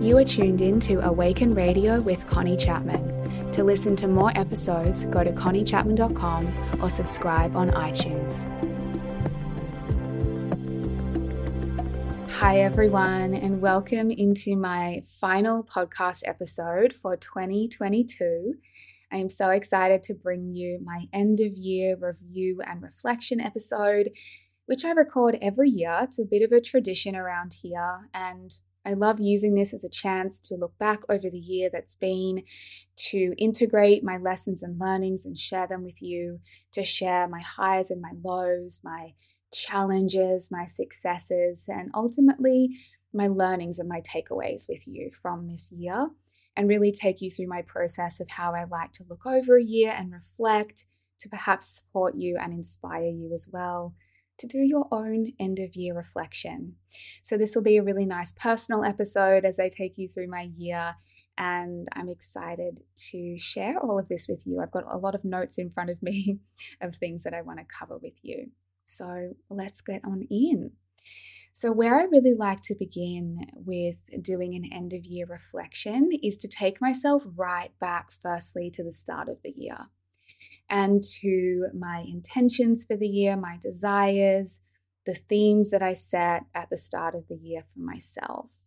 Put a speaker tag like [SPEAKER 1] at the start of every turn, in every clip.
[SPEAKER 1] You are tuned in to Awaken Radio with Connie Chapman. To listen to more episodes, go to conniechapman.com or subscribe on iTunes. Hi, everyone, and welcome into my final podcast episode for 2022. I am so excited to bring you my end of year review and reflection episode, which I record every year. It's a bit of a tradition around here, and I love using this as a chance to look back over the year that's been, to integrate my lessons and learnings and share them with you, to share my highs and my lows, my challenges, my successes, and ultimately my learnings and my takeaways with you from this year, and really take you through my process of how I like to look over a year and reflect to perhaps support you and inspire you as well to do your own end of year reflection. So, this will be a really nice personal episode as I take you through my year. And I'm excited to share all of this with you. I've got a lot of notes in front of me of things that I want to cover with you. So let's get on in. So, where I really like to begin with doing an end of year reflection is to take myself right back, firstly, to the start of the year and to my intentions for the year, my desires, the themes that I set at the start of the year for myself.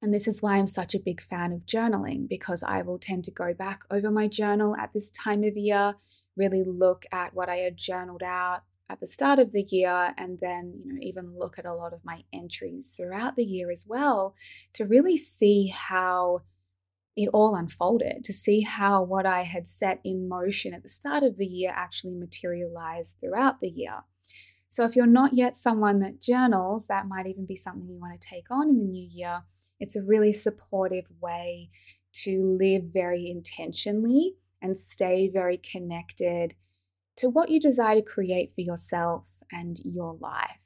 [SPEAKER 1] And this is why I'm such a big fan of journaling because I will tend to go back over my journal at this time of year, really look at what I had journaled out at the start of the year and then you know even look at a lot of my entries throughout the year as well to really see how it all unfolded to see how what I had set in motion at the start of the year actually materialized throughout the year. So, if you're not yet someone that journals, that might even be something you want to take on in the new year. It's a really supportive way to live very intentionally and stay very connected to what you desire to create for yourself and your life.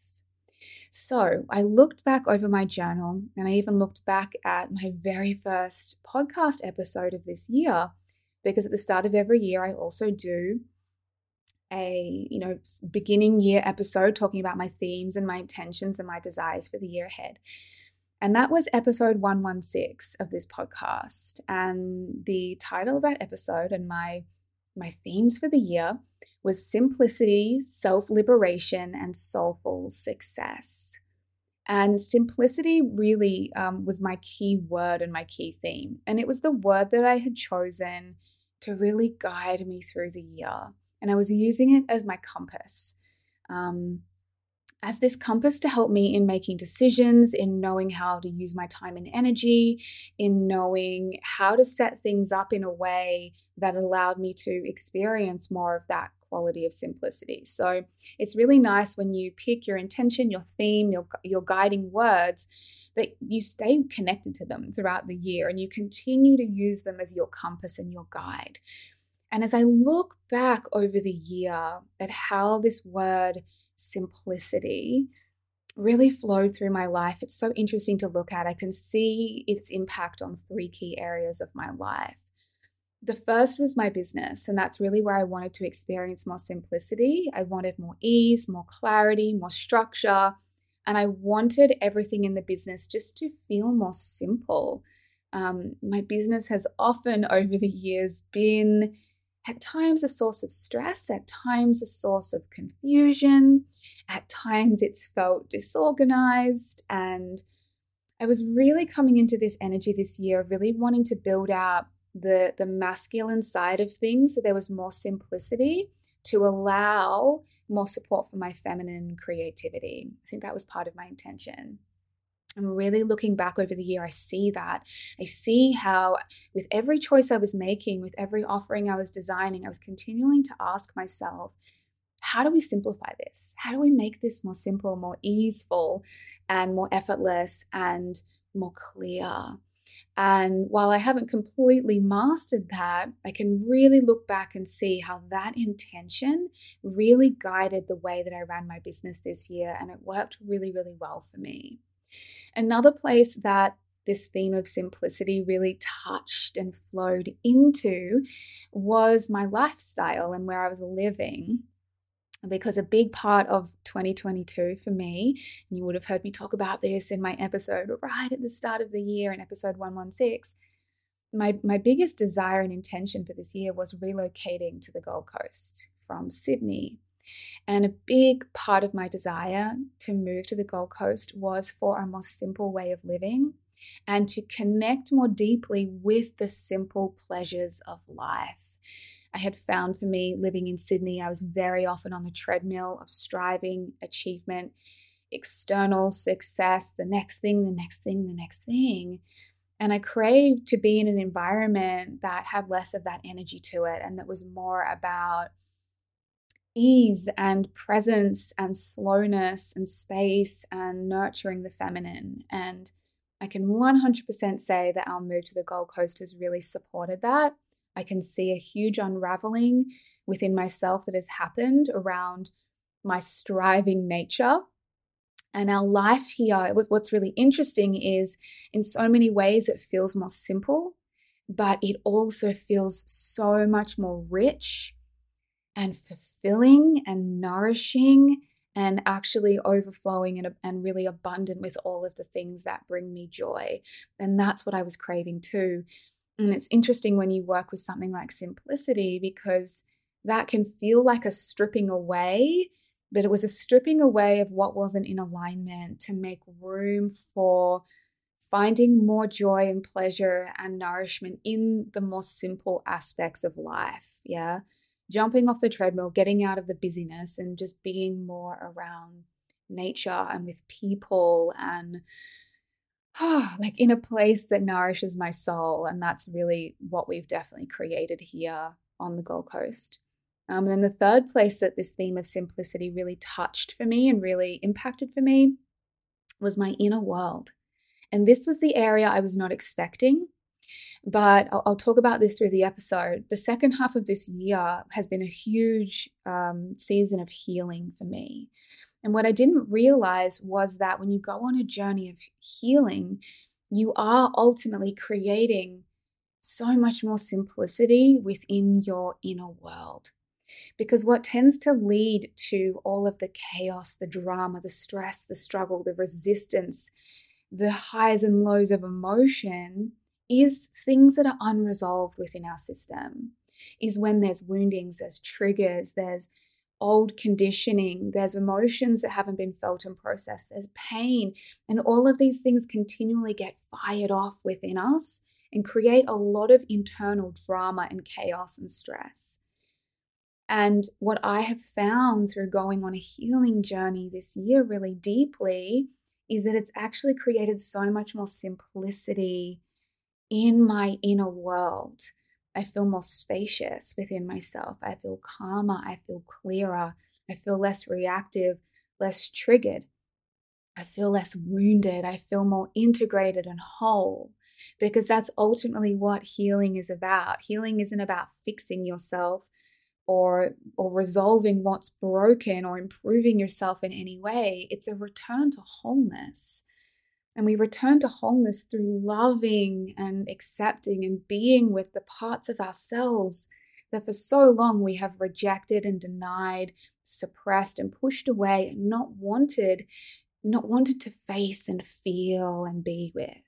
[SPEAKER 1] So I looked back over my journal and I even looked back at my very first podcast episode of this year because at the start of every year I also do a you know beginning year episode talking about my themes and my intentions and my desires for the year ahead. And that was episode 116 of this podcast. And the title of that episode and my my themes for the year was simplicity, self liberation, and soulful success. And simplicity really um, was my key word and my key theme. And it was the word that I had chosen to really guide me through the year. And I was using it as my compass. Um, as this compass to help me in making decisions, in knowing how to use my time and energy, in knowing how to set things up in a way that allowed me to experience more of that quality of simplicity. So it's really nice when you pick your intention, your theme, your, your guiding words, that you stay connected to them throughout the year and you continue to use them as your compass and your guide. And as I look back over the year at how this word simplicity really flowed through my life. It's so interesting to look at. I can see its impact on three key areas of my life. The first was my business, and that's really where I wanted to experience more simplicity. I wanted more ease, more clarity, more structure, and I wanted everything in the business just to feel more simple. Um, my business has often over the years been at times a source of stress, at times a source of confusion, at times it's felt disorganized. And I was really coming into this energy this year, really wanting to build out the, the masculine side of things. So there was more simplicity to allow more support for my feminine creativity. I think that was part of my intention. I'm really looking back over the year, I see that. I see how, with every choice I was making, with every offering I was designing, I was continuing to ask myself, how do we simplify this? How do we make this more simple, more easeful, and more effortless and more clear? And while I haven't completely mastered that, I can really look back and see how that intention really guided the way that I ran my business this year. And it worked really, really well for me. Another place that this theme of simplicity really touched and flowed into was my lifestyle and where I was living. Because a big part of 2022 for me, and you would have heard me talk about this in my episode right at the start of the year in episode 116, my, my biggest desire and intention for this year was relocating to the Gold Coast from Sydney. And a big part of my desire to move to the Gold Coast was for a more simple way of living and to connect more deeply with the simple pleasures of life. I had found for me living in Sydney, I was very often on the treadmill of striving, achievement, external success, the next thing, the next thing, the next thing. And I craved to be in an environment that had less of that energy to it and that was more about ease and presence and slowness and space and nurturing the feminine. And I can 100% say that our move to the Gold Coast has really supported that. I can see a huge unraveling within myself that has happened around my striving nature and our life here, what's really interesting is in so many ways it feels more simple, but it also feels so much more rich and fulfilling and nourishing and actually overflowing and, and really abundant with all of the things that bring me joy. And that's what I was craving too. And it's interesting when you work with something like simplicity because that can feel like a stripping away but it was a stripping away of what wasn't in alignment to make room for finding more joy and pleasure and nourishment in the more simple aspects of life. Yeah. Jumping off the treadmill, getting out of the busyness, and just being more around nature and with people and oh, like in a place that nourishes my soul. And that's really what we've definitely created here on the Gold Coast. Um, and then the third place that this theme of simplicity really touched for me and really impacted for me was my inner world. And this was the area I was not expecting. But I'll, I'll talk about this through the episode. The second half of this year has been a huge um, season of healing for me. And what I didn't realize was that when you go on a journey of healing, you are ultimately creating so much more simplicity within your inner world. Because what tends to lead to all of the chaos, the drama, the stress, the struggle, the resistance, the highs and lows of emotion is things that are unresolved within our system. Is when there's woundings, there's triggers, there's old conditioning, there's emotions that haven't been felt and processed, there's pain, and all of these things continually get fired off within us and create a lot of internal drama and chaos and stress. And what I have found through going on a healing journey this year really deeply is that it's actually created so much more simplicity in my inner world. I feel more spacious within myself. I feel calmer. I feel clearer. I feel less reactive, less triggered. I feel less wounded. I feel more integrated and whole because that's ultimately what healing is about. Healing isn't about fixing yourself or or resolving what's broken or improving yourself in any way it's a return to wholeness and we return to wholeness through loving and accepting and being with the parts of ourselves that for so long we have rejected and denied suppressed and pushed away and not wanted not wanted to face and feel and be with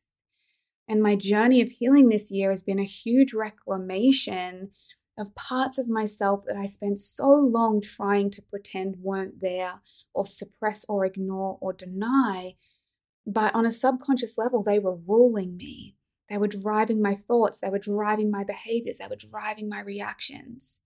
[SPEAKER 1] and my journey of healing this year has been a huge reclamation of parts of myself that I spent so long trying to pretend weren't there or suppress or ignore or deny. But on a subconscious level, they were ruling me. They were driving my thoughts, they were driving my behaviors, they were driving my reactions.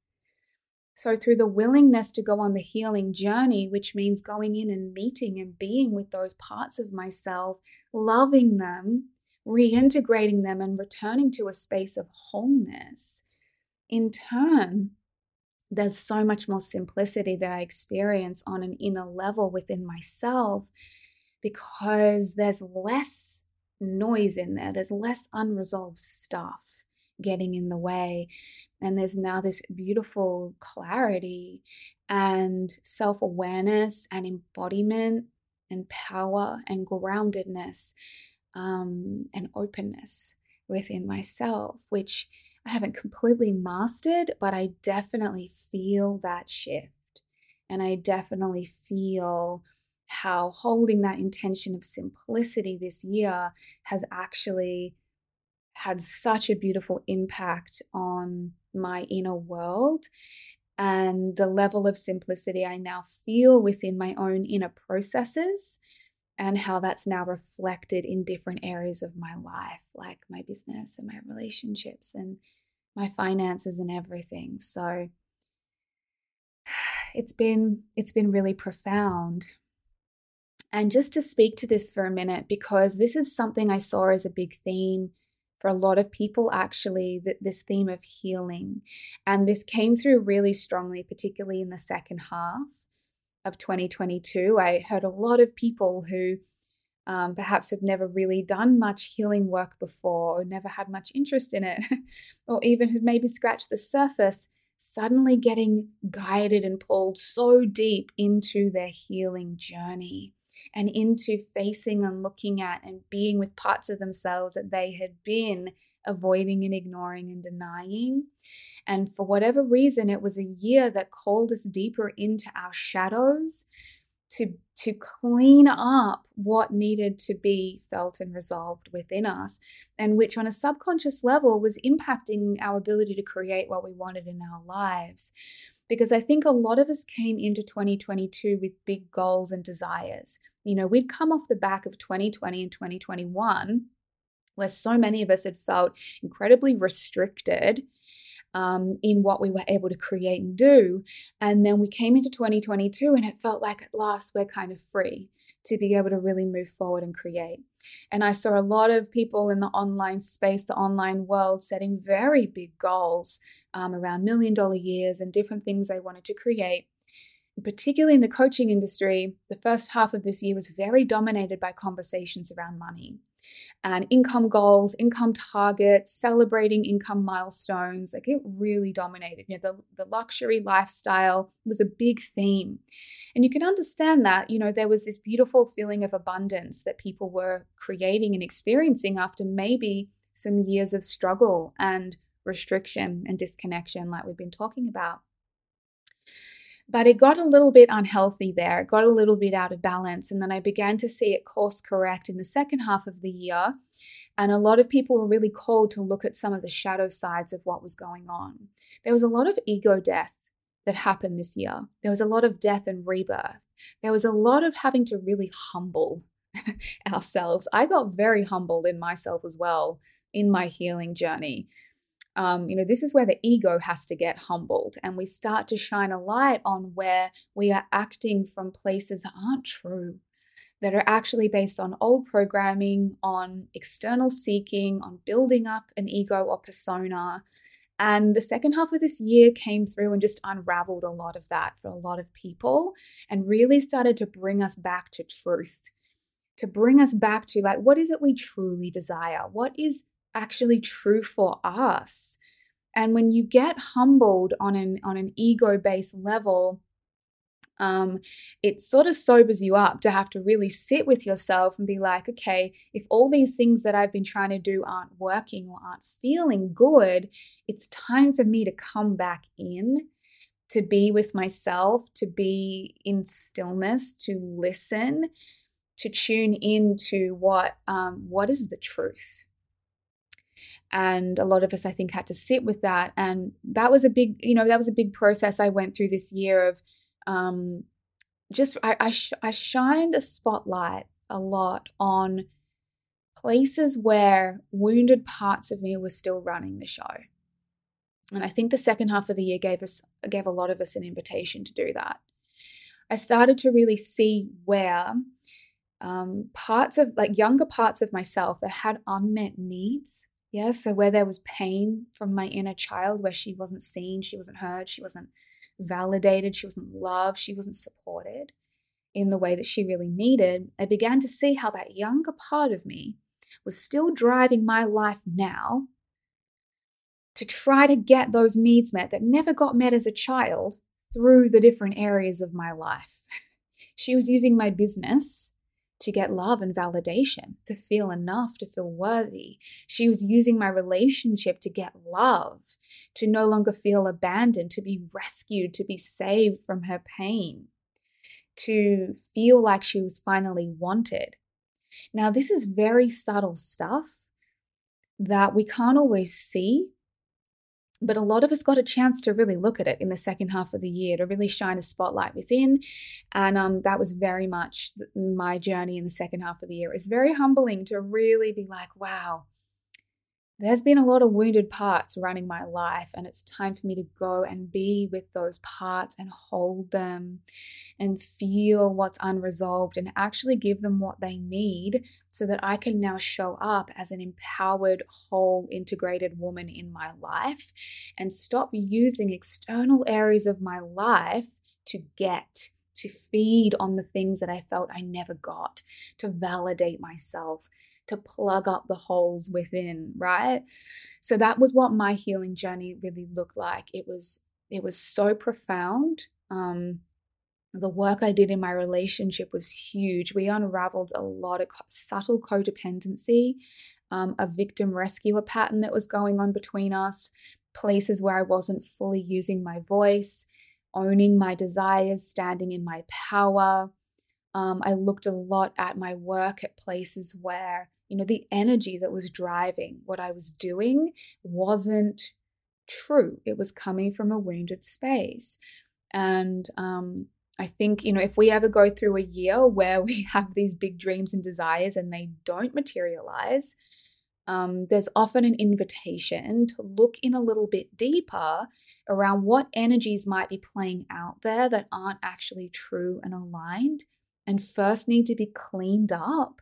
[SPEAKER 1] So, through the willingness to go on the healing journey, which means going in and meeting and being with those parts of myself, loving them, reintegrating them, and returning to a space of wholeness, in turn, there's so much more simplicity that I experience on an inner level within myself because there's less noise in there, there's less unresolved stuff getting in the way. And there's now this beautiful clarity and self awareness and embodiment and power and groundedness um, and openness within myself, which I haven't completely mastered, but I definitely feel that shift. And I definitely feel how holding that intention of simplicity this year has actually had such a beautiful impact on my inner world and the level of simplicity I now feel within my own inner processes and how that's now reflected in different areas of my life, like my business and my relationships and my finances and everything. So it's been it's been really profound. And just to speak to this for a minute because this is something I saw as a big theme for a lot of people actually that this theme of healing. And this came through really strongly particularly in the second half of 2022 i heard a lot of people who um, perhaps have never really done much healing work before or never had much interest in it or even had maybe scratched the surface suddenly getting guided and pulled so deep into their healing journey and into facing and looking at and being with parts of themselves that they had been avoiding and ignoring and denying. And for whatever reason, it was a year that called us deeper into our shadows to, to clean up what needed to be felt and resolved within us, and which on a subconscious level was impacting our ability to create what we wanted in our lives because I think a lot of us came into 2022 with big goals and desires. You know, we'd come off the back of 2020 and 2021, where so many of us had felt incredibly restricted um, in what we were able to create and do. And then we came into 2022 and it felt like at last we're kind of free to be able to really move forward and create. And I saw a lot of people in the online space, the online world, setting very big goals um, around million dollar years and different things they wanted to create. particularly in the coaching industry, the first half of this year was very dominated by conversations around money and income goals, income targets, celebrating income milestones. Like it really dominated. You know, the, the luxury lifestyle was a big theme. And you can understand that, you know, there was this beautiful feeling of abundance that people were creating and experiencing after maybe some years of struggle and restriction and disconnection, like we've been talking about. But it got a little bit unhealthy there. It got a little bit out of balance. And then I began to see it course correct in the second half of the year. And a lot of people were really called to look at some of the shadow sides of what was going on. There was a lot of ego death that happened this year. There was a lot of death and rebirth. There was a lot of having to really humble ourselves. I got very humbled in myself as well in my healing journey um, you know, this is where the ego has to get humbled and we start to shine a light on where we are acting from places that aren't true, that are actually based on old programming, on external seeking, on building up an ego or persona. And the second half of this year came through and just unraveled a lot of that for a lot of people and really started to bring us back to truth, to bring us back to like, what is it we truly desire? What is actually true for us. And when you get humbled on an on an ego based level, um, it sort of sobers you up to have to really sit with yourself and be like, okay, if all these things that I've been trying to do aren't working or aren't feeling good, it's time for me to come back in, to be with myself, to be in stillness, to listen, to tune into what um, what is the truth and a lot of us i think had to sit with that. And that was a big you know that was a big process i went through this year of um, just I, I, sh- I shined a spotlight a lot on places where wounded parts of me were still running the show. And i think the second half of the year gave us gave a lot of us an invitation to do that. I started to really see where um, parts of like younger parts of myself that had unmet needs yeah, so where there was pain from my inner child, where she wasn't seen, she wasn't heard, she wasn't validated, she wasn't loved, she wasn't supported in the way that she really needed, I began to see how that younger part of me was still driving my life now to try to get those needs met that never got met as a child through the different areas of my life. she was using my business to get love and validation, to feel enough, to feel worthy. She was using my relationship to get love, to no longer feel abandoned, to be rescued, to be saved from her pain, to feel like she was finally wanted. Now, this is very subtle stuff that we can't always see but a lot of us got a chance to really look at it in the second half of the year to really shine a spotlight within. And um, that was very much my journey in the second half of the year. It was very humbling to really be like wow there's been a lot of wounded parts running my life, and it's time for me to go and be with those parts and hold them and feel what's unresolved and actually give them what they need so that I can now show up as an empowered, whole, integrated woman in my life and stop using external areas of my life to get to feed on the things that I felt I never got, to validate myself, to plug up the holes within, right? So that was what my healing journey really looked like. It was it was so profound. Um, the work I did in my relationship was huge. We unraveled a lot of subtle codependency, um, a victim rescuer pattern that was going on between us, places where I wasn't fully using my voice, owning my desires, standing in my power. Um, I looked a lot at my work at places where you know, the energy that was driving what I was doing wasn't true. It was coming from a wounded space. And um, I think, you know, if we ever go through a year where we have these big dreams and desires and they don't materialize, um, there's often an invitation to look in a little bit deeper around what energies might be playing out there that aren't actually true and aligned and first need to be cleaned up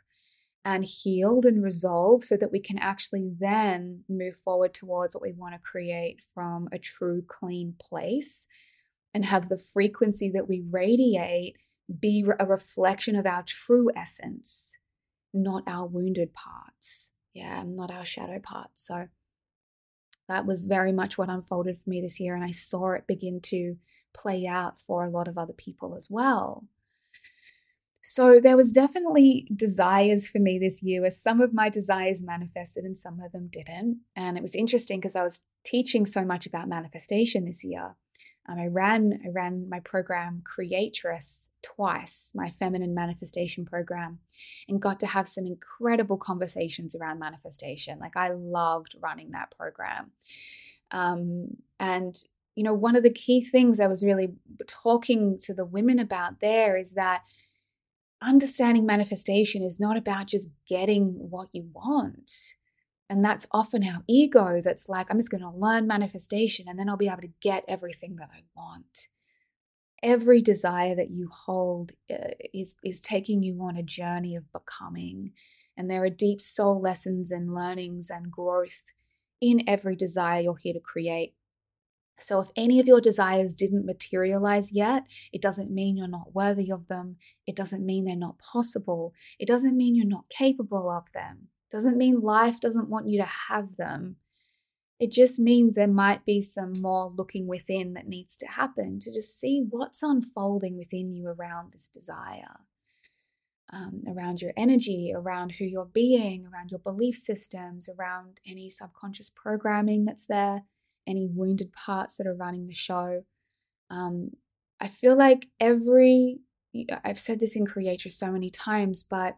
[SPEAKER 1] and healed and resolved so that we can actually then move forward towards what we want to create from a true, clean place and have the frequency that we radiate be a reflection of our true essence, not our wounded parts. Yeah, not our shadow parts. So that was very much what unfolded for me this year. And I saw it begin to play out for a lot of other people as well. So there was definitely desires for me this year where some of my desires manifested and some of them didn't. And it was interesting because I was teaching so much about manifestation this year. Um, I ran I ran my program Creatress twice, my feminine manifestation program, and got to have some incredible conversations around manifestation. Like I loved running that program. Um, and you know, one of the key things I was really talking to the women about there is that understanding manifestation is not about just getting what you want. And that's often our ego that's like, I'm just going to learn manifestation and then I'll be able to get everything that I want. Every desire that you hold uh, is, is taking you on a journey of becoming. And there are deep soul lessons and learnings and growth in every desire you're here to create. So, if any of your desires didn't materialize yet, it doesn't mean you're not worthy of them. It doesn't mean they're not possible. It doesn't mean you're not capable of them. It doesn't mean life doesn't want you to have them. It just means there might be some more looking within that needs to happen to just see what's unfolding within you around this desire. Um, around your energy, around who you're being, around your belief systems, around any subconscious programming that's there any wounded parts that are running the show. Um, I feel like every, I've said this in Creatress so many times, but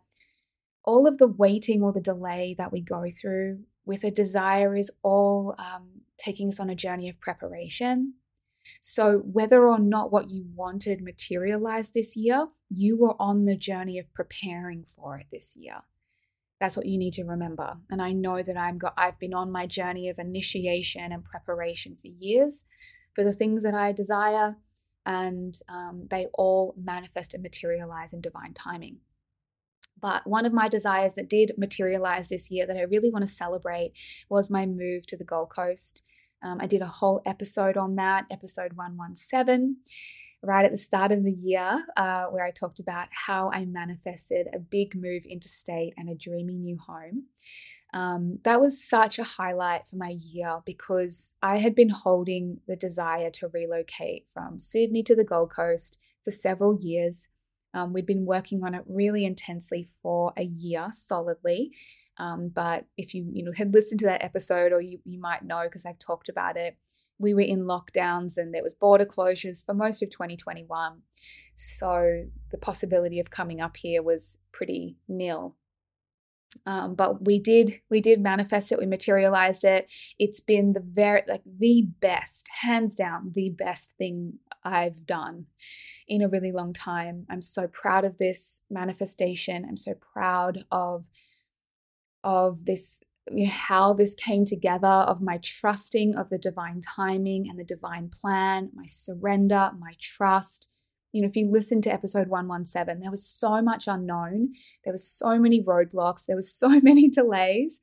[SPEAKER 1] all of the waiting or the delay that we go through with a desire is all um, taking us on a journey of preparation. So, whether or not what you wanted materialized this year, you were on the journey of preparing for it this year. That's what you need to remember. And I know that I'm got I've been on my journey of initiation and preparation for years for the things that I desire, and um, they all manifest and materialize in divine timing. But one of my desires that did materialize this year that I really want to celebrate was my move to the Gold Coast. Um, I did a whole episode on that, episode 117 right at the start of the year, uh, where I talked about how I manifested a big move interstate and a dreamy new home. Um, that was such a highlight for my year because I had been holding the desire to relocate from Sydney to the Gold Coast for several years. Um, we'd been working on it really intensely for a year solidly. Um, but if you you know had listened to that episode, or you you might know because I've talked about it, we were in lockdowns and there was border closures for most of 2021. So the possibility of coming up here was pretty nil. Um, but we did we did manifest it we materialized it it's been the very like the best hands down the best thing i've done in a really long time i'm so proud of this manifestation i'm so proud of of this you know, how this came together of my trusting of the divine timing and the divine plan, my surrender, my trust. You know, if you listen to episode 117, there was so much unknown. There was so many roadblocks. There was so many delays.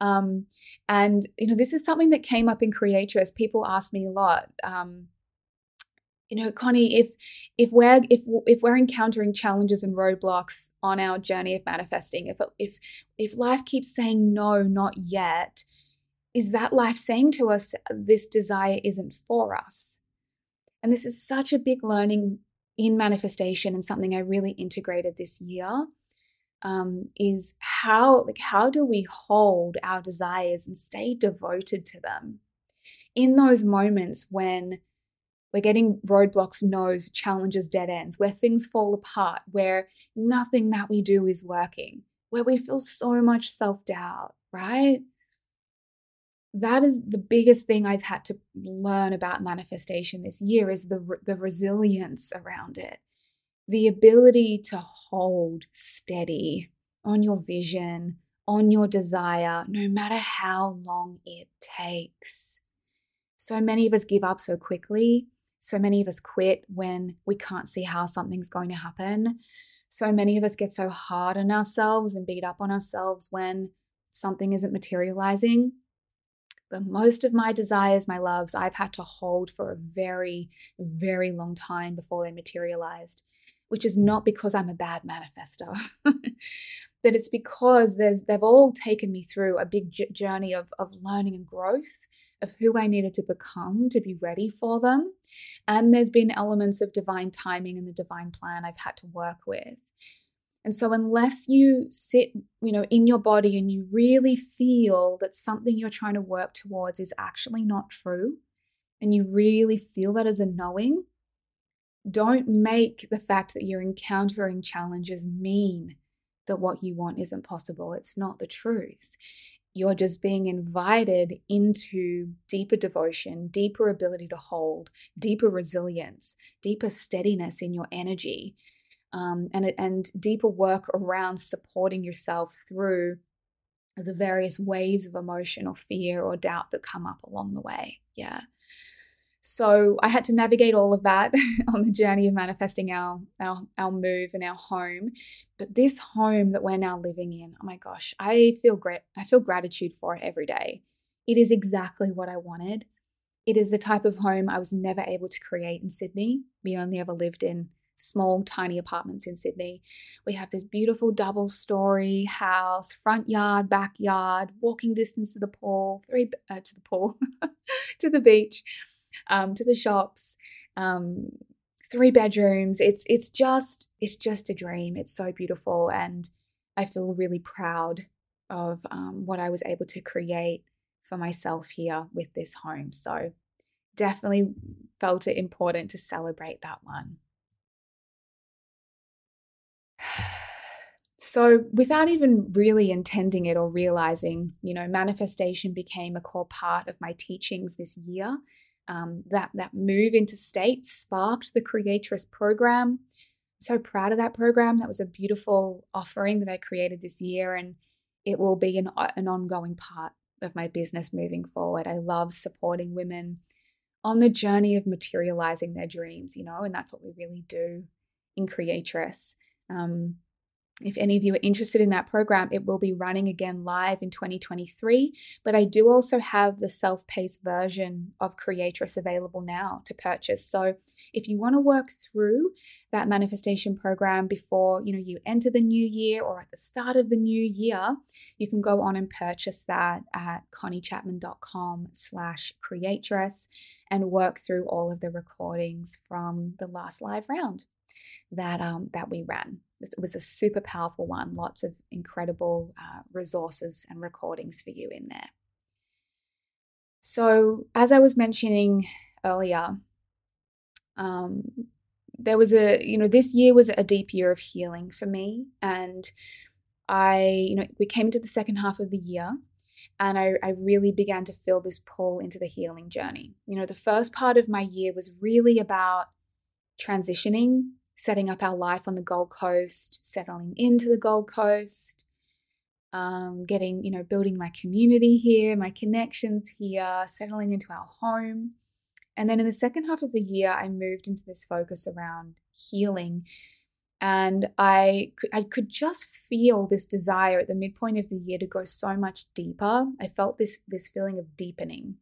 [SPEAKER 1] Um, and, you know, this is something that came up in Creatress. People ask me a lot. Um, you know connie if if we're if if we're encountering challenges and roadblocks on our journey of manifesting if if if life keeps saying no not yet is that life saying to us this desire isn't for us? And this is such a big learning in manifestation and something i really integrated this year um, is how like how do we hold our desires and stay devoted to them? In those moments when we're getting roadblocks, no's, challenges, dead ends, where things fall apart, where nothing that we do is working, where we feel so much self doubt, right? That is the biggest thing I've had to learn about manifestation this year is the, the resilience around it, the ability to hold steady on your vision, on your desire, no matter how long it takes. So many of us give up so quickly so many of us quit when we can't see how something's going to happen. So many of us get so hard on ourselves and beat up on ourselves when something isn't materializing. But most of my desires, my loves, I've had to hold for a very, very long time before they materialized, which is not because I'm a bad manifester, but it's because they've all taken me through a big journey of, of learning and growth of who I needed to become to be ready for them. And there's been elements of divine timing and the divine plan I've had to work with. And so unless you sit, you know, in your body and you really feel that something you're trying to work towards is actually not true, and you really feel that as a knowing, don't make the fact that you're encountering challenges mean that what you want isn't possible. It's not the truth you're just being invited into deeper devotion, deeper ability to hold, deeper resilience, deeper steadiness in your energy, um, and, and deeper work around supporting yourself through the various waves of emotion or fear or doubt that come up along the way. Yeah. So I had to navigate all of that on the journey of manifesting our, our our move and our home. But this home that we're now living in, oh my gosh, I feel great. I feel gratitude for it every day. It is exactly what I wanted. It is the type of home I was never able to create in Sydney. We only ever lived in small, tiny apartments in Sydney. We have this beautiful double story house, front yard, backyard, walking distance to the pool, uh, to the pool, to the beach um, to the shops, um, three bedrooms. It's it's just it's just a dream. It's so beautiful, and I feel really proud of um, what I was able to create for myself here with this home. So definitely felt it important to celebrate that one. So, without even really intending it or realizing, you know, manifestation became a core part of my teachings this year um, that that move into state sparked the Creatress program. I'm so proud of that program. That was a beautiful offering that I created this year, and it will be an, an ongoing part of my business moving forward. I love supporting women on the journey of materializing their dreams, you know, and that's what we really do in Creatress. Um, if any of you are interested in that program, it will be running again live in 2023. But I do also have the self paced version of Creatress available now to purchase. So if you want to work through that manifestation program before you know you enter the new year or at the start of the new year, you can go on and purchase that at conniechapman.com slash creatress and work through all of the recordings from the last live round. that um, that we ran. It was a super powerful one. Lots of incredible uh, resources and recordings for you in there. So, as I was mentioning earlier, um, there was a you know this year was a deep year of healing for me, and I you know we came into the second half of the year and I, I really began to feel this pull into the healing journey. You know, the first part of my year was really about transitioning, setting up our life on the Gold Coast, settling into the Gold Coast, um, getting, you know, building my community here, my connections here, settling into our home. And then in the second half of the year, I moved into this focus around healing and I I could just feel this desire at the midpoint of the year to go so much deeper. I felt this this feeling of deepening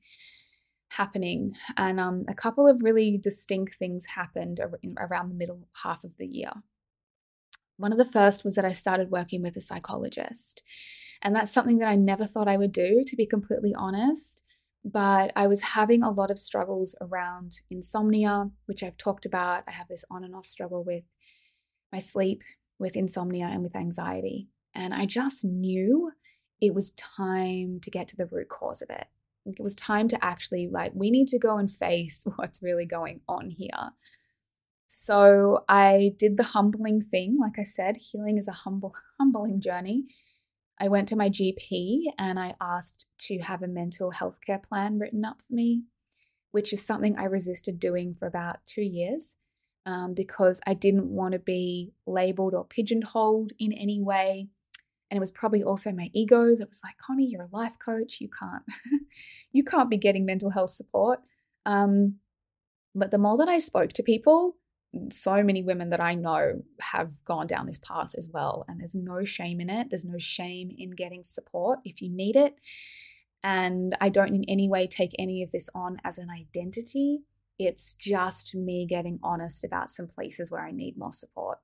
[SPEAKER 1] happening, and um, a couple of really distinct things happened around the middle half of the year. One of the first was that I started working with a psychologist, and that's something that I never thought I would do, to be completely honest. But I was having a lot of struggles around insomnia, which I've talked about. I have this on and off struggle with my sleep, with insomnia, and with anxiety. And I just knew it was time to get to the root cause of it. It was time to actually, like, we need to go and face what's really going on here. So I did the humbling thing. Like I said, healing is a humble, humbling journey. I went to my GP and I asked to have a mental health care plan written up for me, which is something I resisted doing for about two years um, because I didn't want to be labeled or pigeonholed in any way. And it was probably also my ego that was like, Connie, you're a life coach. You can't, you can't be getting mental health support. Um, but the more that I spoke to people, so many women that I know have gone down this path as well. And there's no shame in it. There's no shame in getting support if you need it. And I don't in any way take any of this on as an identity. It's just me getting honest about some places where I need more support.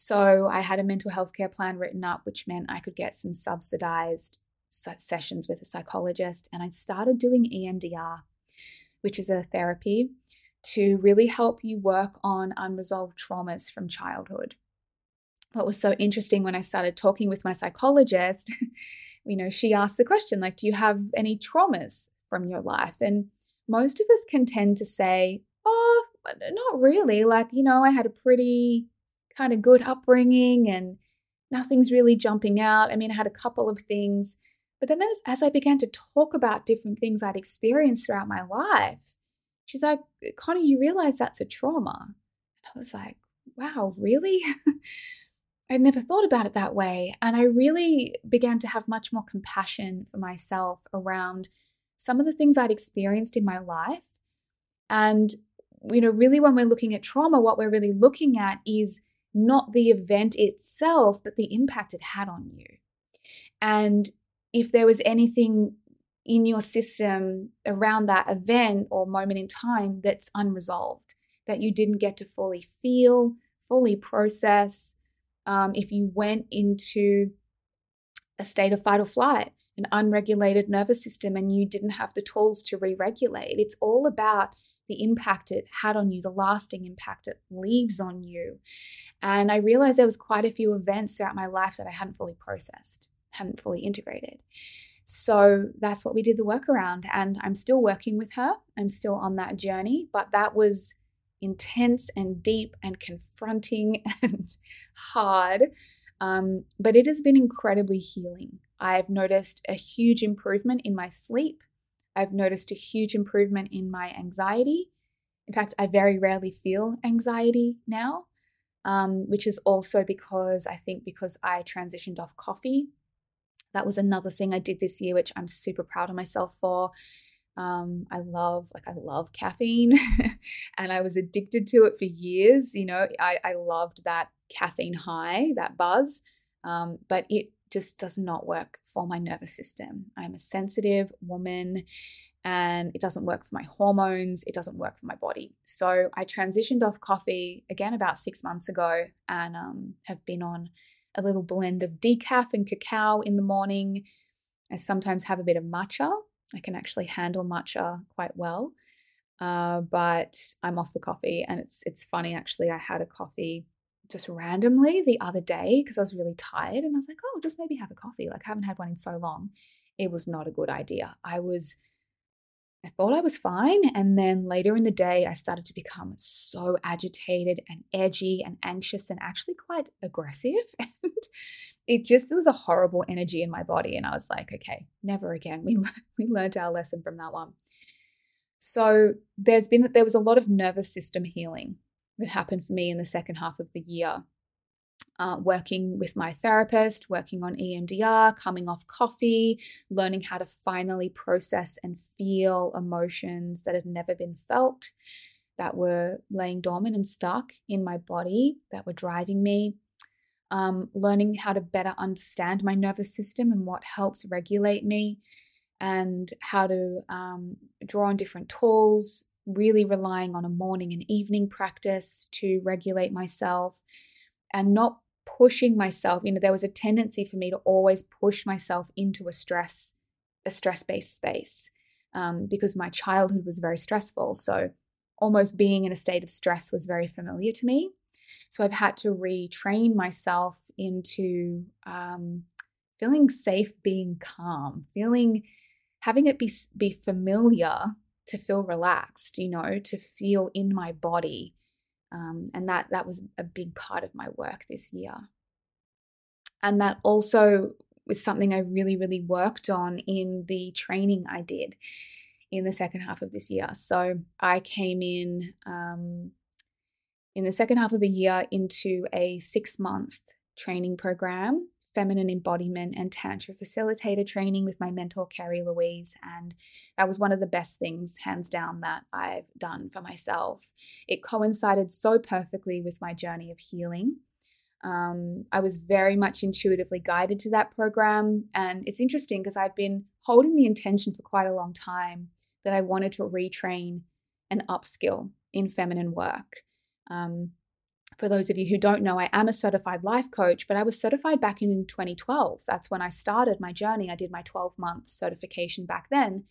[SPEAKER 1] So I had a mental health care plan written up, which meant I could get some subsidized sessions with a psychologist. And I started doing EMDR, which is a therapy to really help you work on unresolved traumas from childhood. What was so interesting when I started talking with my psychologist, you know, she asked the question, like, do you have any traumas from your life? And most of us can tend to say, oh, not really. Like, you know, I had a pretty kind of good upbringing and nothing's really jumping out. I mean, I had a couple of things. But then as, as I began to talk about different things I'd experienced throughout my life, she's like, Connie, you realize that's a trauma. And I was like, wow, really? I'd never thought about it that way. And I really began to have much more compassion for myself around some of the things I'd experienced in my life. And, you know, really when we're looking at trauma, what we're really looking at is not the event itself, but the impact it had on you. And if there was anything in your system around that event or moment in time that's unresolved, that you didn't get to fully feel, fully process, um, if you went into a state of fight or flight, an unregulated nervous system and you didn't have the tools to re regulate. It's all about the impact it had on you, the lasting impact it leaves on you. And I realized there was quite a few events throughout my life that I hadn't fully processed, hadn't fully integrated. So that's what we did the work around. And I'm still working with her. I'm still on that journey, but that was intense and deep and confronting and hard. Um, but it has been incredibly healing. I've noticed a huge improvement in my sleep. I've noticed a huge improvement in my anxiety. In fact, I very rarely feel anxiety now, um, which is also because I think because I transitioned off coffee. That was another thing I did this year, which I'm super proud of myself for. Um, I love, like, I love caffeine and I was addicted to it for years. You know, I, I loved that caffeine high, that buzz, um, but it just does not work for my nervous system. I'm a sensitive woman and it doesn't work for my hormones, it doesn't work for my body. So I transitioned off coffee again about six months ago and um, have been on a little blend of decaf and cacao in the morning. I sometimes have a bit of matcha. I can actually handle matcha quite well. Uh, but I'm off the coffee, and it's it's funny actually. I had a coffee just randomly the other day because I was really tired, and I was like, oh, just maybe have a coffee. Like I haven't had one in so long. It was not a good idea. I was I thought I was fine. And then later in the day, I started to become so agitated and edgy and anxious and actually quite aggressive. And it just there was a horrible energy in my body. And I was like, okay, never again. We, we learned our lesson from that one. So there's been, there was a lot of nervous system healing that happened for me in the second half of the year uh, working with my therapist, working on EMDR, coming off coffee, learning how to finally process and feel emotions that had never been felt, that were laying dormant and stuck in my body, that were driving me. Um, learning how to better understand my nervous system and what helps regulate me, and how to um, draw on different tools, really relying on a morning and evening practice to regulate myself and not pushing myself you know there was a tendency for me to always push myself into a stress a stress based space um, because my childhood was very stressful. So almost being in a state of stress was very familiar to me. So i've had to retrain myself into um, feeling safe being calm feeling having it be be familiar to feel relaxed you know to feel in my body um, and that that was a big part of my work this year. And that also was something I really, really worked on in the training I did in the second half of this year. So I came in um, in the second half of the year into a six month training program feminine embodiment and tantra facilitator training with my mentor Carrie Louise and that was one of the best things hands down that I've done for myself. It coincided so perfectly with my journey of healing. Um, I was very much intuitively guided to that program and it's interesting because I'd been holding the intention for quite a long time that I wanted to retrain and upskill in feminine work. Um, for those of you who don't know, I am a certified life coach, but I was certified back in 2012. That's when I started my journey. I did my 12 month certification back then.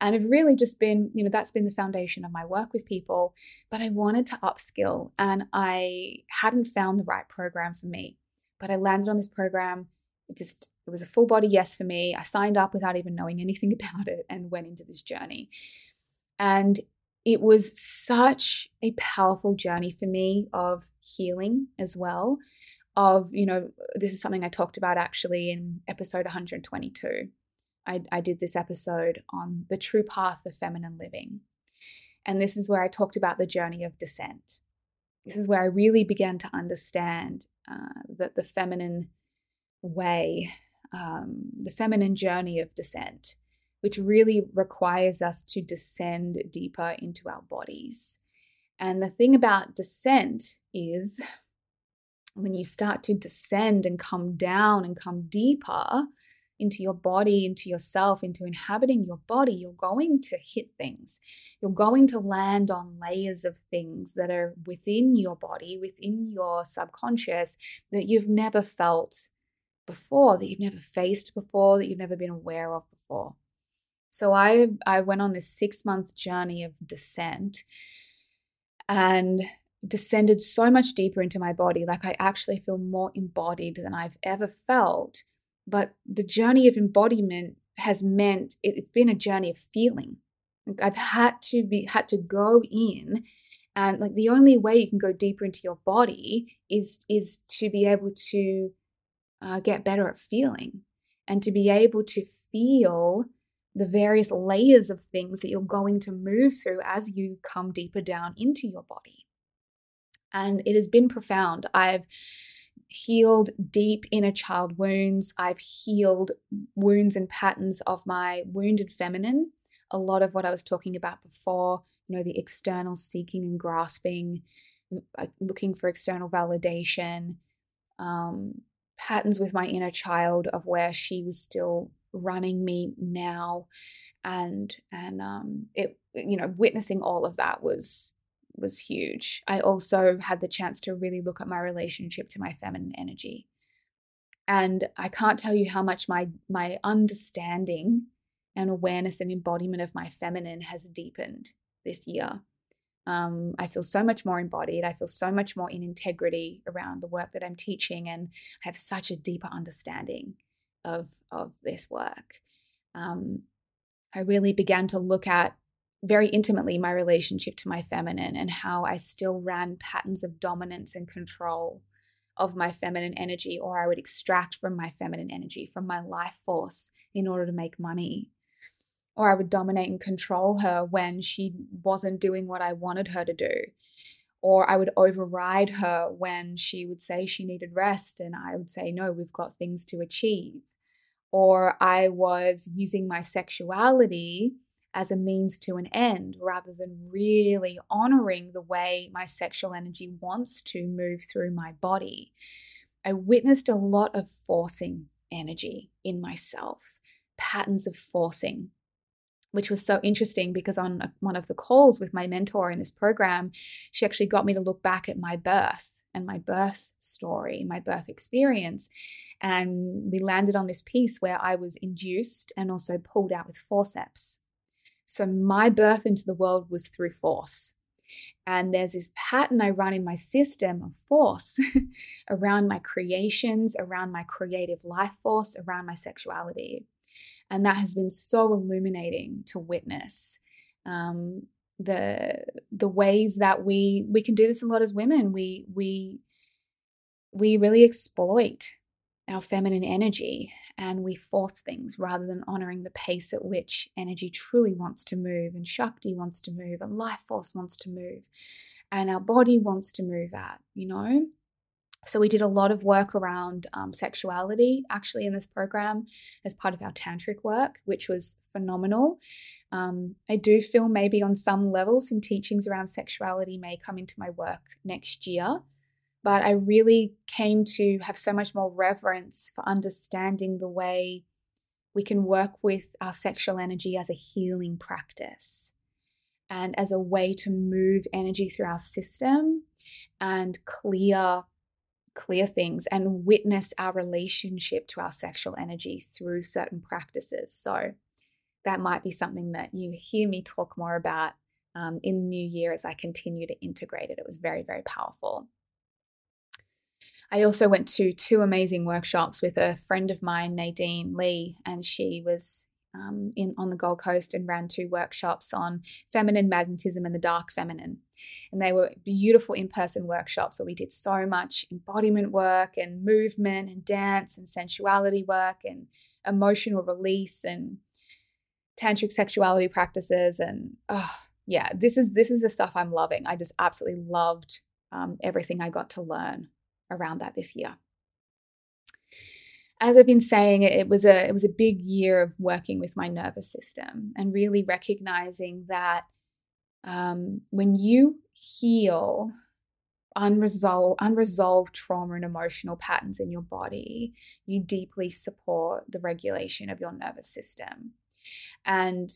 [SPEAKER 1] And I've really just been, you know, that's been the foundation of my work with people. But I wanted to upskill and I hadn't found the right program for me. But I landed on this program. It just, it was a full body yes for me. I signed up without even knowing anything about it and went into this journey. And it was such a powerful journey for me of healing as well of you know this is something i talked about actually in episode 122 I, I, did this episode on the true path of feminine living. And this is where i talked about the journey of descent. This is where i really began to understand uh, that the feminine way um, the feminine journey of descent which really requires us to descend deeper into our bodies. And the thing about descent is when you start to descend and come down and come deeper into your body, into yourself, into inhabiting your body, you're going to hit things. You're going to land on layers of things that are within your body, within your subconscious that you've never felt before, that you've never faced before, that you've never been aware of before. So I I went on this 6 month journey of descent and descended so much deeper into my body like I actually feel more embodied than I've ever felt. But the journey of embodiment has meant it, it's been a journey of feeling. Like I've had to be had to go in and like the only way you can go deeper into your body is is to be able to uh, get better at feeling and to be able to feel the various layers of things that you're going to move through as you come deeper down into your body. And it has been profound. I've healed deep inner child wounds. I've healed wounds and patterns of my wounded feminine. A lot of what I was talking about before, you know, the external seeking and grasping, looking for external validation, um, patterns with my inner child of where she was still running me now and and um it you know witnessing all of that was was huge i also had the chance to really look at my relationship to my feminine energy and i can't tell you how much my my understanding and awareness and embodiment of my feminine has deepened this year. Um, I feel so much more embodied. I feel so much more in integrity around the work that I'm teaching, and I have such a deeper understanding of of this work. Um, I really began to look at very intimately my relationship to my feminine and how I still ran patterns of dominance and control of my feminine energy, or I would extract from my feminine energy, from my life force, in order to make money. Or I would dominate and control her when she wasn't doing what I wanted her to do. Or I would override her when she would say she needed rest, and I would say, No, we've got things to achieve. Or I was using my sexuality as a means to an end rather than really honoring the way my sexual energy wants to move through my body. I witnessed a lot of forcing energy in myself, patterns of forcing, which was so interesting because on one of the calls with my mentor in this program, she actually got me to look back at my birth and my birth story, my birth experience. And we landed on this piece where I was induced and also pulled out with forceps. So my birth into the world was through force. And there's this pattern I run in my system of force around my creations, around my creative life force, around my sexuality. And that has been so illuminating to witness. Um, the the ways that we we can do this a lot as women we we we really exploit our feminine energy and we force things rather than honoring the pace at which energy truly wants to move and Shakti wants to move and life force wants to move and our body wants to move at, you know? So, we did a lot of work around um, sexuality actually in this program as part of our tantric work, which was phenomenal. Um, I do feel maybe on some levels some teachings around sexuality may come into my work next year. But I really came to have so much more reverence for understanding the way we can work with our sexual energy as a healing practice and as a way to move energy through our system and clear clear things and witness our relationship to our sexual energy through certain practices. So that might be something that you hear me talk more about um, in the new year as i continue to integrate it. It was very very powerful. I also went to two amazing workshops with a friend of mine, Nadine Lee, and she was um, in on the Gold Coast and ran two workshops on feminine magnetism and the dark feminine. And they were beautiful in-person workshops where we did so much embodiment work and movement and dance and sensuality work and emotional release and tantric sexuality practices and oh yeah this is this is the stuff i'm loving i just absolutely loved um, everything i got to learn around that this year. As I've been saying, it was a it was a big year of working with my nervous system and really recognizing that um, when you heal unresolved unresolved trauma and emotional patterns in your body, you deeply support the regulation of your nervous system. And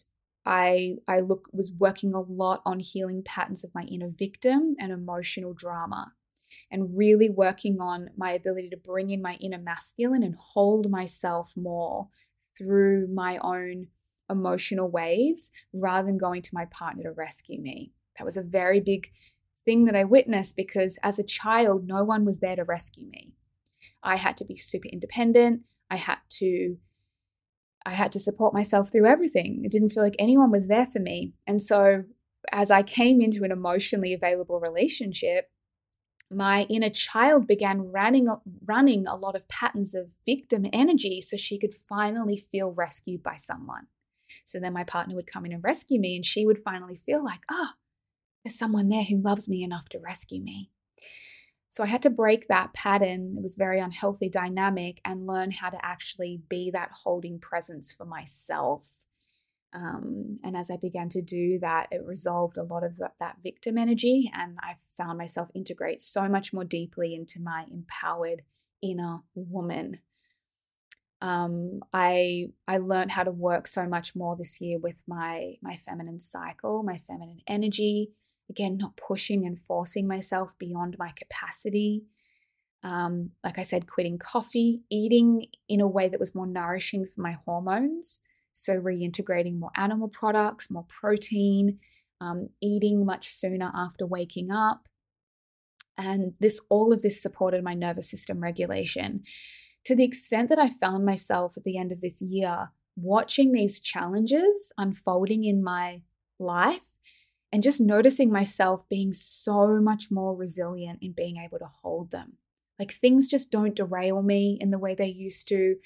[SPEAKER 1] I I look was working a lot on healing patterns of my inner victim and emotional drama and really working on my ability to bring in my inner masculine and hold myself more through my own emotional waves rather than going to my partner to rescue me. That was a very big thing that I witnessed because as a child, no one was there to rescue me. I had to be super independent. I had to I had to support myself through everything. It didn't feel like anyone was there for me. And so as I came into an emotionally available relationship, my inner child began running, running a lot of patterns of victim energy so she could finally feel rescued by someone. So then my partner would come in and rescue me, and she would finally feel like, ah, oh, there's someone there who loves me enough to rescue me. So I had to break that pattern. It was very unhealthy dynamic and learn how to actually be that holding presence for myself um, and as I began to do that, it resolved a lot of that, that victim energy. And I found myself integrate so much more deeply into my empowered inner woman. Um, I I learned how to work so much more this year with my my feminine cycle, my feminine energy. Again, not pushing and forcing myself beyond my capacity. Um, like I said, quitting coffee, eating in a way that was more nourishing for my hormones. So, reintegrating more animal products, more protein, um, eating much sooner after waking up. And this, all of this supported my nervous system regulation to the extent that I found myself at the end of this year watching these challenges unfolding in my life and just noticing myself being so much more resilient in being able to hold them. Like things just don't derail me in the way they used to.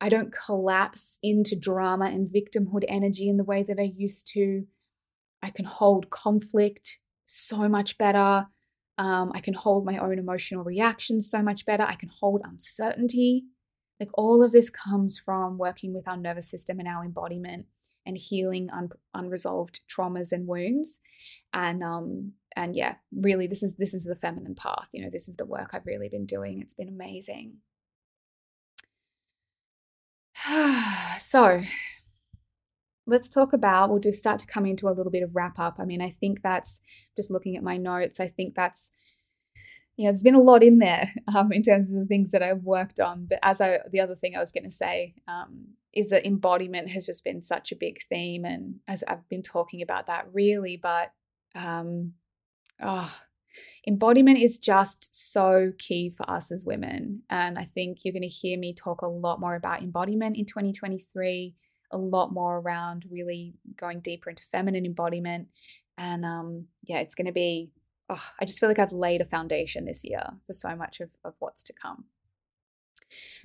[SPEAKER 1] I don't collapse into drama and victimhood energy in the way that I used to. I can hold conflict so much better. Um, I can hold my own emotional reactions so much better. I can hold uncertainty. Like all of this comes from working with our nervous system and our embodiment and healing un- unresolved traumas and wounds. And um, and yeah, really, this is this is the feminine path. You know, this is the work I've really been doing. It's been amazing. so let's talk about we'll just start to come into a little bit of wrap up. I mean i think that's just looking at my notes i think that's you know there's been a lot in there um, in terms of the things that i've worked on. But as i the other thing i was going to say um, is that embodiment has just been such a big theme and as i've been talking about that really but um, oh, embodiment is just so key for us as women. And I think you're going to hear me talk a lot more about embodiment in 2023, a lot more around really going deeper into feminine embodiment. And um, yeah, it's going to be, oh, I just feel like I've laid a foundation this year for so much of, of what's to come.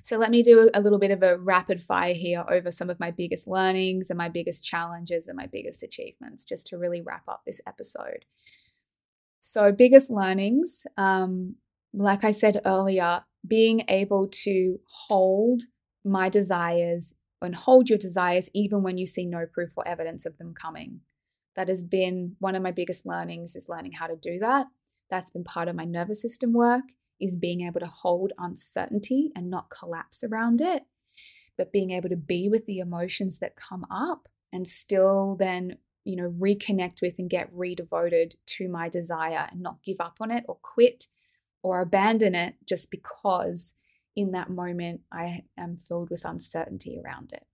[SPEAKER 1] So, let me do a little bit of a rapid fire here over some of my biggest learnings and my biggest challenges and my biggest achievements, just to really wrap up this episode. So, biggest learnings, um, like I said earlier, being able to hold my desires and hold your desires even when you see no proof or evidence of them coming. That has been one of my biggest learnings is learning how to do that. That's been part of my nervous system work is being able to hold uncertainty and not collapse around it, but being able to be with the emotions that come up and still then you know, reconnect with and get redevoted to my desire and not give up on it or quit or abandon it just because in that moment I am filled with uncertainty around it.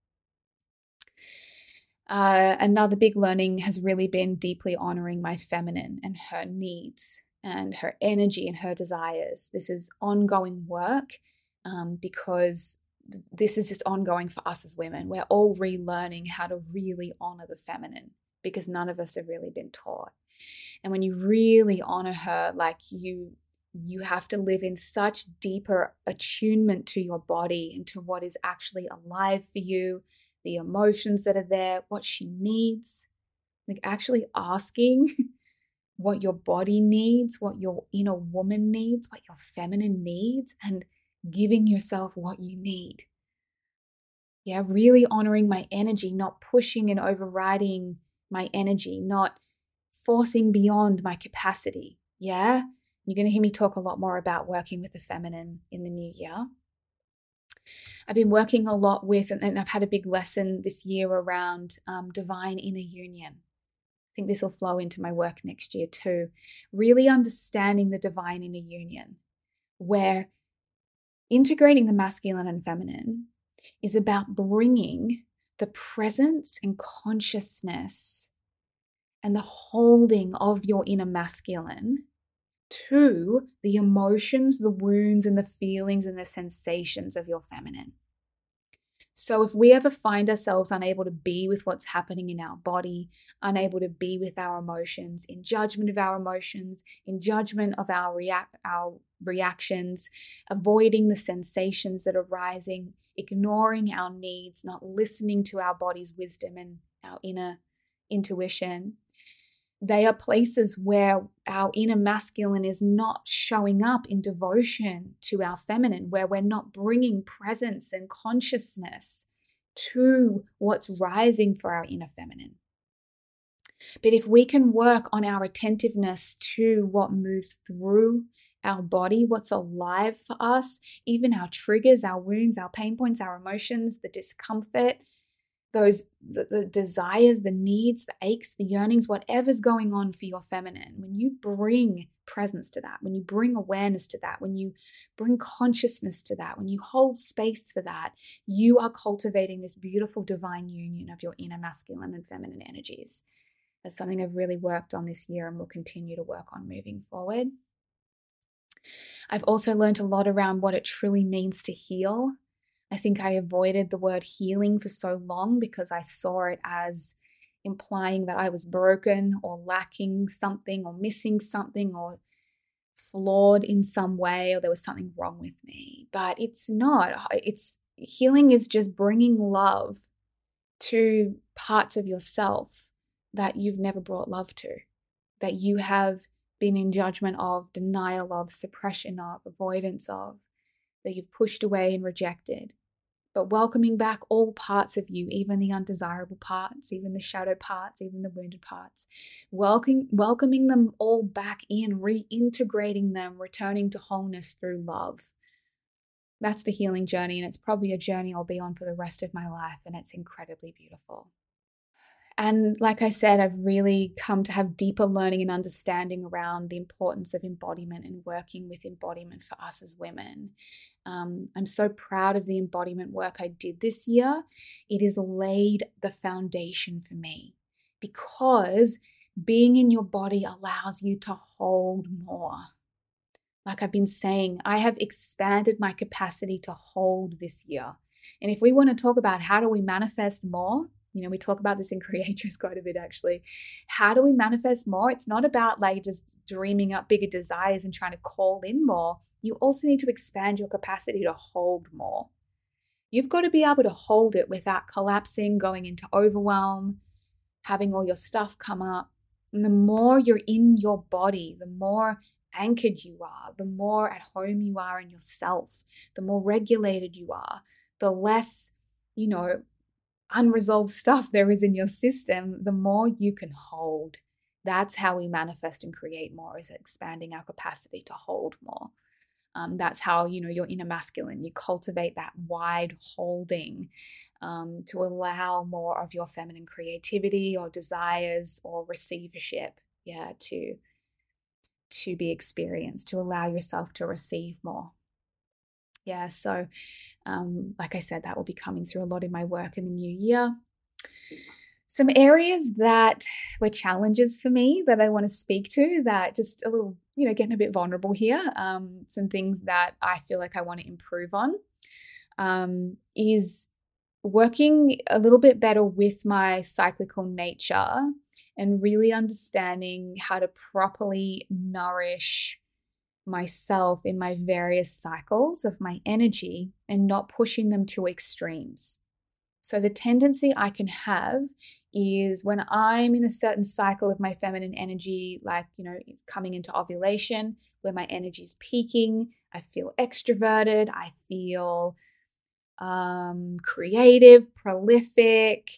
[SPEAKER 1] Uh, another big learning has really been deeply honoring my feminine and her needs and her energy and her desires. This is ongoing work um, because this is just ongoing for us as women. We're all relearning how to really honor the feminine because none of us have really been taught. And when you really honor her, like you you have to live in such deeper attunement to your body and to what is actually alive for you, the emotions that are there, what she needs. Like actually asking what your body needs, what your inner woman needs, what your feminine needs, and giving yourself what you need. Yeah, really honoring my energy, not pushing and overriding my energy, not forcing beyond my capacity. Yeah. You're going to hear me talk a lot more about working with the feminine in the new year. I've been working a lot with, and I've had a big lesson this year around um, divine inner union. I think this will flow into my work next year too. Really understanding the divine inner union, where integrating the masculine and feminine is about bringing the presence and consciousness and the holding of your inner masculine to the emotions, the wounds, and the feelings and the sensations of your feminine. So, if we ever find ourselves unable to be with what's happening in our body, unable to be with our emotions, in judgment of our emotions, in judgment of our, react, our reactions, avoiding the sensations that are rising, ignoring our needs, not listening to our body's wisdom and our inner intuition. They are places where our inner masculine is not showing up in devotion to our feminine, where we're not bringing presence and consciousness to what's rising for our inner feminine. But if we can work on our attentiveness to what moves through our body, what's alive for us, even our triggers, our wounds, our pain points, our emotions, the discomfort, those the, the, desires, the needs, the aches, the yearnings, whatever's going on for your feminine, when you bring presence to that, when you bring awareness to that, when you bring consciousness to that, when you hold space for that, you are cultivating this beautiful divine union of your inner masculine and feminine energies. That's something I've really worked on this year and will continue to work on moving forward. I've also learned a lot around what it truly means to heal. I think I avoided the word healing for so long because I saw it as implying that I was broken or lacking something or missing something or flawed in some way or there was something wrong with me. But it's not. It's healing is just bringing love to parts of yourself that you've never brought love to, that you have been in judgment of, denial of, suppression of, avoidance of, that you've pushed away and rejected. But welcoming back all parts of you, even the undesirable parts, even the shadow parts, even the wounded parts, welcoming, welcoming them all back in, reintegrating them, returning to wholeness through love. That's the healing journey, and it's probably a journey I'll be on for the rest of my life, and it's incredibly beautiful. And like I said, I've really come to have deeper learning and understanding around the importance of embodiment and working with embodiment for us as women. Um, I'm so proud of the embodiment work I did this year. It has laid the foundation for me because being in your body allows you to hold more. Like I've been saying, I have expanded my capacity to hold this year. And if we want to talk about how do we manifest more, you know, we talk about this in Creatress quite a bit actually. How do we manifest more? It's not about like just dreaming up bigger desires and trying to call in more. You also need to expand your capacity to hold more. You've got to be able to hold it without collapsing, going into overwhelm, having all your stuff come up. And the more you're in your body, the more anchored you are, the more at home you are in yourself, the more regulated you are, the less, you know, unresolved stuff there is in your system, the more you can hold. That's how we manifest and create more, is expanding our capacity to hold more. Um, that's how you know you're inner masculine. You cultivate that wide holding um, to allow more of your feminine creativity or desires or receivership, yeah, to to be experienced, to allow yourself to receive more. Yeah, so um, like I said, that will be coming through a lot in my work in the new year. Some areas that were challenges for me that I want to speak to that just a little, you know, getting a bit vulnerable here. Um, some things that I feel like I want to improve on um, is working a little bit better with my cyclical nature and really understanding how to properly nourish myself in my various cycles of my energy and not pushing them to extremes. So, the tendency I can have is when I'm in a certain cycle of my feminine energy, like, you know, coming into ovulation, where my energy is peaking, I feel extroverted, I feel um, creative, prolific,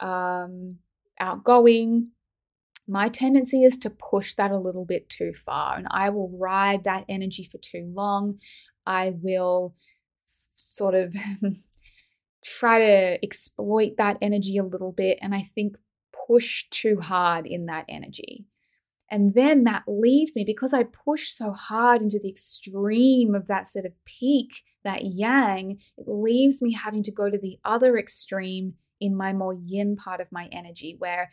[SPEAKER 1] um, outgoing my tendency is to push that a little bit too far and I will ride that energy for too long. I will sort of try to exploit that energy a little bit and I think push too hard in that energy. And then that leaves me because I push so hard into the extreme of that sort of peak, that yang, it leaves me having to go to the other extreme in my more yin part of my energy where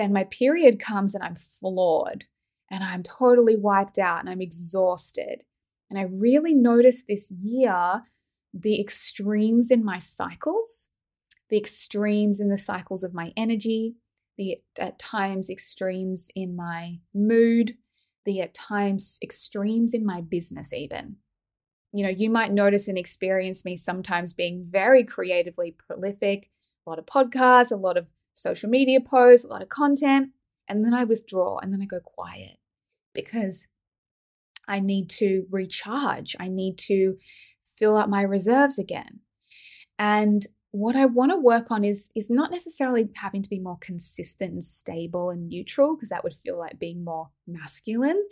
[SPEAKER 1] then my period comes and I'm floored and I'm totally wiped out and I'm exhausted. And I really noticed this year the extremes in my cycles, the extremes in the cycles of my energy, the at times extremes in my mood, the at times extremes in my business, even. You know, you might notice and experience me sometimes being very creatively prolific, a lot of podcasts, a lot of social media posts, a lot of content, and then I withdraw and then I go quiet because I need to recharge. I need to fill up my reserves again. And what I want to work on is is not necessarily having to be more consistent and stable and neutral because that would feel like being more masculine,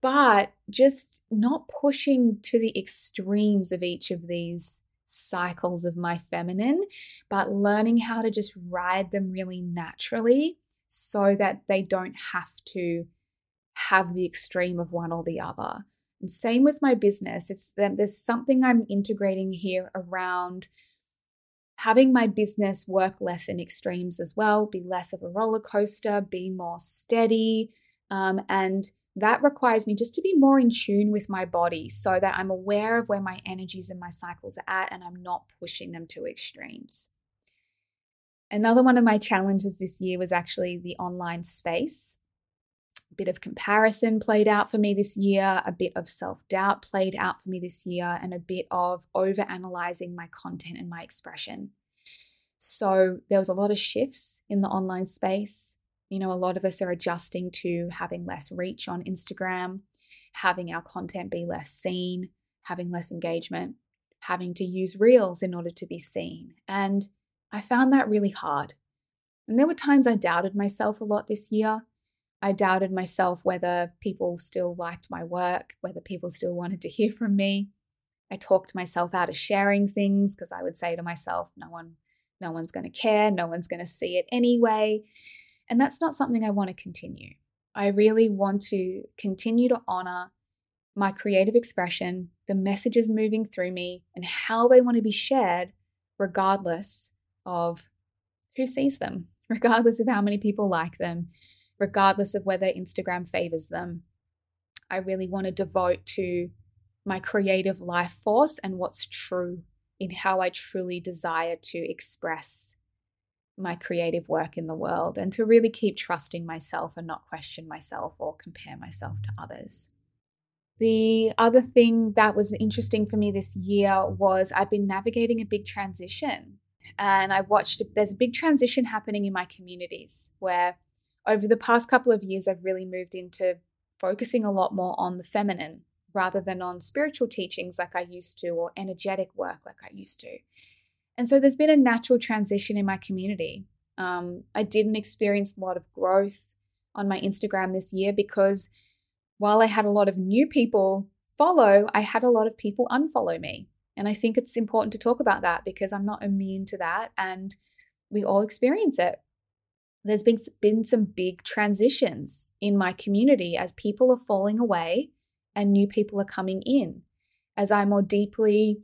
[SPEAKER 1] but just not pushing to the extremes of each of these cycles of my feminine, but learning how to just ride them really naturally so that they don't have to have the extreme of one or the other. And same with my business. It's there's something I'm integrating here around having my business work less in extremes as well, be less of a roller coaster, be more steady. Um, and that requires me just to be more in tune with my body so that I'm aware of where my energies and my cycles are at and I'm not pushing them to extremes. Another one of my challenges this year was actually the online space. A bit of comparison played out for me this year, a bit of self doubt played out for me this year, and a bit of over analyzing my content and my expression. So there was a lot of shifts in the online space. You know, a lot of us are adjusting to having less reach on Instagram, having our content be less seen, having less engagement, having to use reels in order to be seen. And I found that really hard. And there were times I doubted myself a lot this year. I doubted myself whether people still liked my work, whether people still wanted to hear from me. I talked myself out of sharing things because I would say to myself, no one no one's going to care, no one's going to see it anyway. And that's not something I want to continue. I really want to continue to honor my creative expression, the messages moving through me, and how they want to be shared, regardless of who sees them, regardless of how many people like them, regardless of whether Instagram favors them. I really want to devote to my creative life force and what's true in how I truly desire to express my creative work in the world and to really keep trusting myself and not question myself or compare myself to others. The other thing that was interesting for me this year was I've been navigating a big transition and I watched, there's a big transition happening in my communities where over the past couple of years, I've really moved into focusing a lot more on the feminine rather than on spiritual teachings like I used to or energetic work like I used to. And so there's been a natural transition in my community. Um, I didn't experience a lot of growth on my Instagram this year because while I had a lot of new people follow, I had a lot of people unfollow me. And I think it's important to talk about that because I'm not immune to that and we all experience it. There's been, been some big transitions in my community as people are falling away and new people are coming in. As I more deeply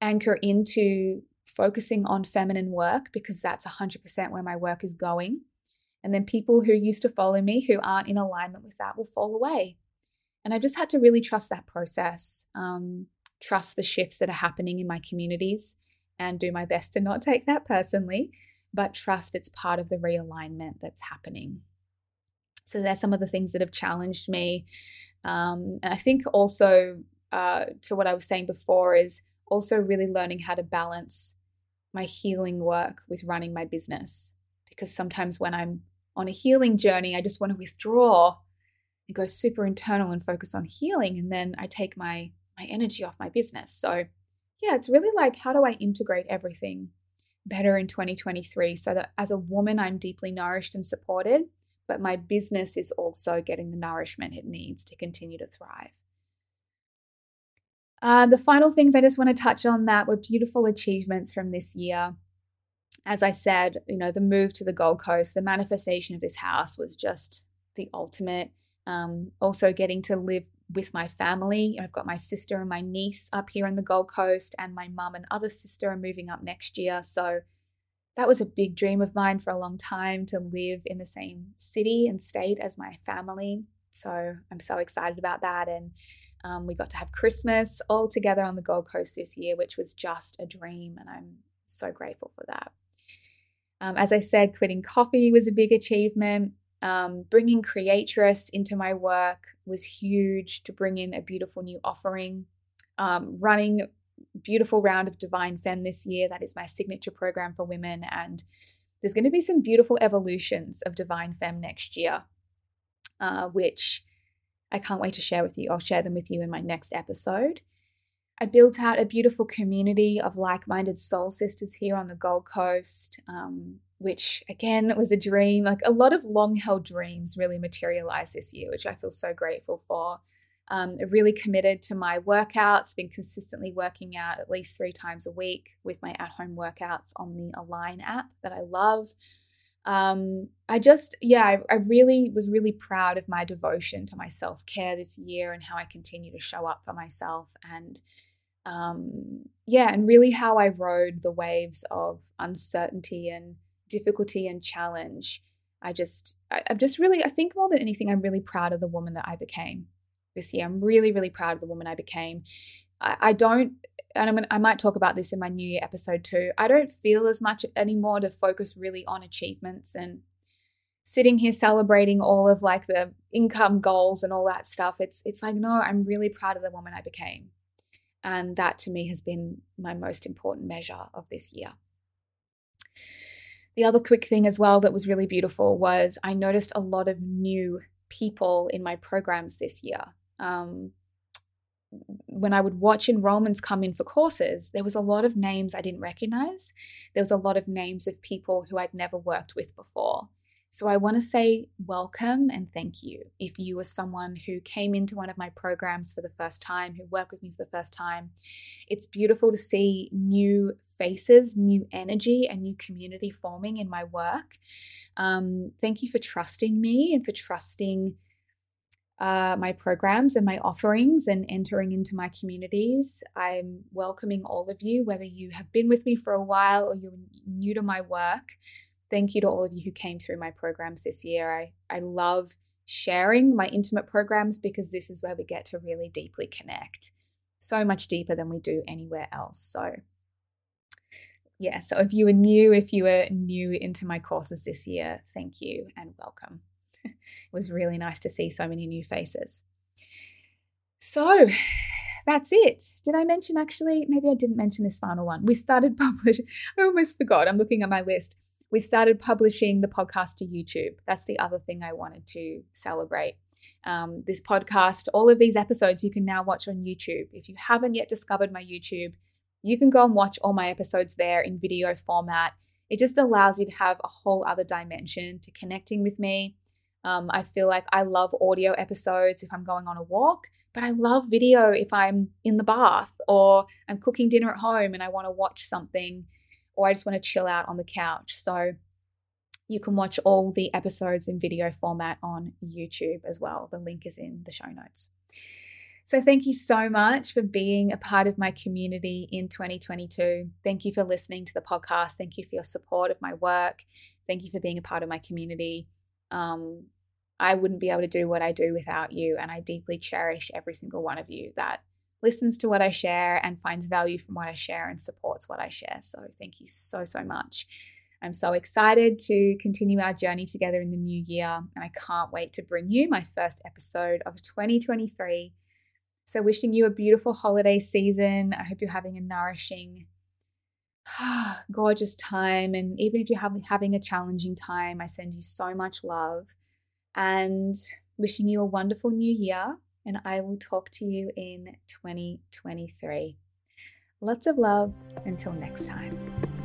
[SPEAKER 1] anchor into focusing on feminine work because that's 100% where my work is going. And then people who used to follow me who aren't in alignment with that will fall away. And I've just had to really trust that process. Um, trust the shifts that are happening in my communities and do my best to not take that personally, but trust it's part of the realignment that's happening. So there's some of the things that have challenged me. Um, and I think also uh, to what I was saying before is also really learning how to balance my healing work with running my business. Because sometimes when I'm on a healing journey, I just want to withdraw and go super internal and focus on healing. And then I take my my energy off my business. So, yeah, it's really like how do I integrate everything better in 2023 so that as a woman, I'm deeply nourished and supported, but my business is also getting the nourishment it needs to continue to thrive. Uh, the final things I just want to touch on that were beautiful achievements from this year. As I said, you know, the move to the Gold Coast, the manifestation of this house was just the ultimate. Um, also, getting to live with my family. I've got my sister and my niece up here on the Gold Coast, and my mum and other sister are moving up next year. So that was a big dream of mine for a long time to live in the same city and state as my family. So I'm so excited about that. And um, we got to have Christmas all together on the Gold Coast this year, which was just a dream. And I'm so grateful for that. Um, as I said, quitting coffee was a big achievement. Um, bringing Creatress into my work was huge to bring in a beautiful new offering. Um, running beautiful round of Divine Femme this year, that is my signature program for women. And there's going to be some beautiful evolutions of Divine Femme next year, uh, which I can't wait to share with you. I'll share them with you in my next episode. I built out a beautiful community of like minded soul sisters here on the Gold Coast. Um, which again was a dream. Like a lot of long held dreams really materialized this year, which I feel so grateful for. Um, really committed to my workouts, been consistently working out at least three times a week with my at home workouts on the Align app that I love. Um, I just, yeah, I, I really was really proud of my devotion to my self care this year and how I continue to show up for myself and um, yeah, and really how I rode the waves of uncertainty and difficulty and challenge. I just, I, I'm just really, I think more than anything, I'm really proud of the woman that I became this year. I'm really, really proud of the woman I became. I, I don't, and I'm, I might talk about this in my New Year episode too. I don't feel as much anymore to focus really on achievements and sitting here celebrating all of like the income goals and all that stuff. It's, it's like, no, I'm really proud of the woman I became. And that to me has been my most important measure of this year. The other quick thing as well that was really beautiful was I noticed a lot of new people in my programs this year. Um, when I would watch enrollments come in for courses, there was a lot of names I didn't recognize. There was a lot of names of people who I'd never worked with before. So I want to say welcome and thank you. If you were someone who came into one of my programs for the first time, who worked with me for the first time, it's beautiful to see new faces, new energy, and new community forming in my work. Um, thank you for trusting me and for trusting uh, my programs and my offerings and entering into my communities. I'm welcoming all of you, whether you have been with me for a while or you're new to my work. Thank you to all of you who came through my programs this year. I, I love sharing my intimate programs because this is where we get to really deeply connect, so much deeper than we do anywhere else. So, yeah, so if you are new, if you are new into my courses this year, thank you and welcome. It was really nice to see so many new faces. So, that's it. Did I mention actually? Maybe I didn't mention this final one. We started publishing. I almost forgot. I'm looking at my list we started publishing the podcast to YouTube. That's the other thing I wanted to celebrate. Um, this podcast, all of these episodes, you can now watch on YouTube. If you haven't yet discovered my YouTube, you can go and watch all my episodes there in video format. It just allows you to have a whole other dimension to connecting with me. Um, I feel like I love audio episodes if I'm going on a walk, but I love video if I'm in the bath or I'm cooking dinner at home and I want to watch something or I just want to chill out on the couch. So you can watch all the episodes in video format on YouTube as well. The link is in the show notes. So, thank you so much for being a part of my community in 2022. Thank you for listening to the podcast. Thank you for your support of my work. Thank you for being a part of my community. Um, I wouldn't be able to do what I do without you. And I deeply cherish every single one of you that listens to what I share and finds value from what I share and supports what I share. So thank you so, so much. I'm so excited to continue our journey together in the new year, and I can't wait to bring you my first episode of 2023. So, wishing you a beautiful holiday season. I hope you're having a nourishing, gorgeous time. And even if you're having a challenging time, I send you so much love and wishing you a wonderful new year and I will talk to you in 2023. Lots of love until next time.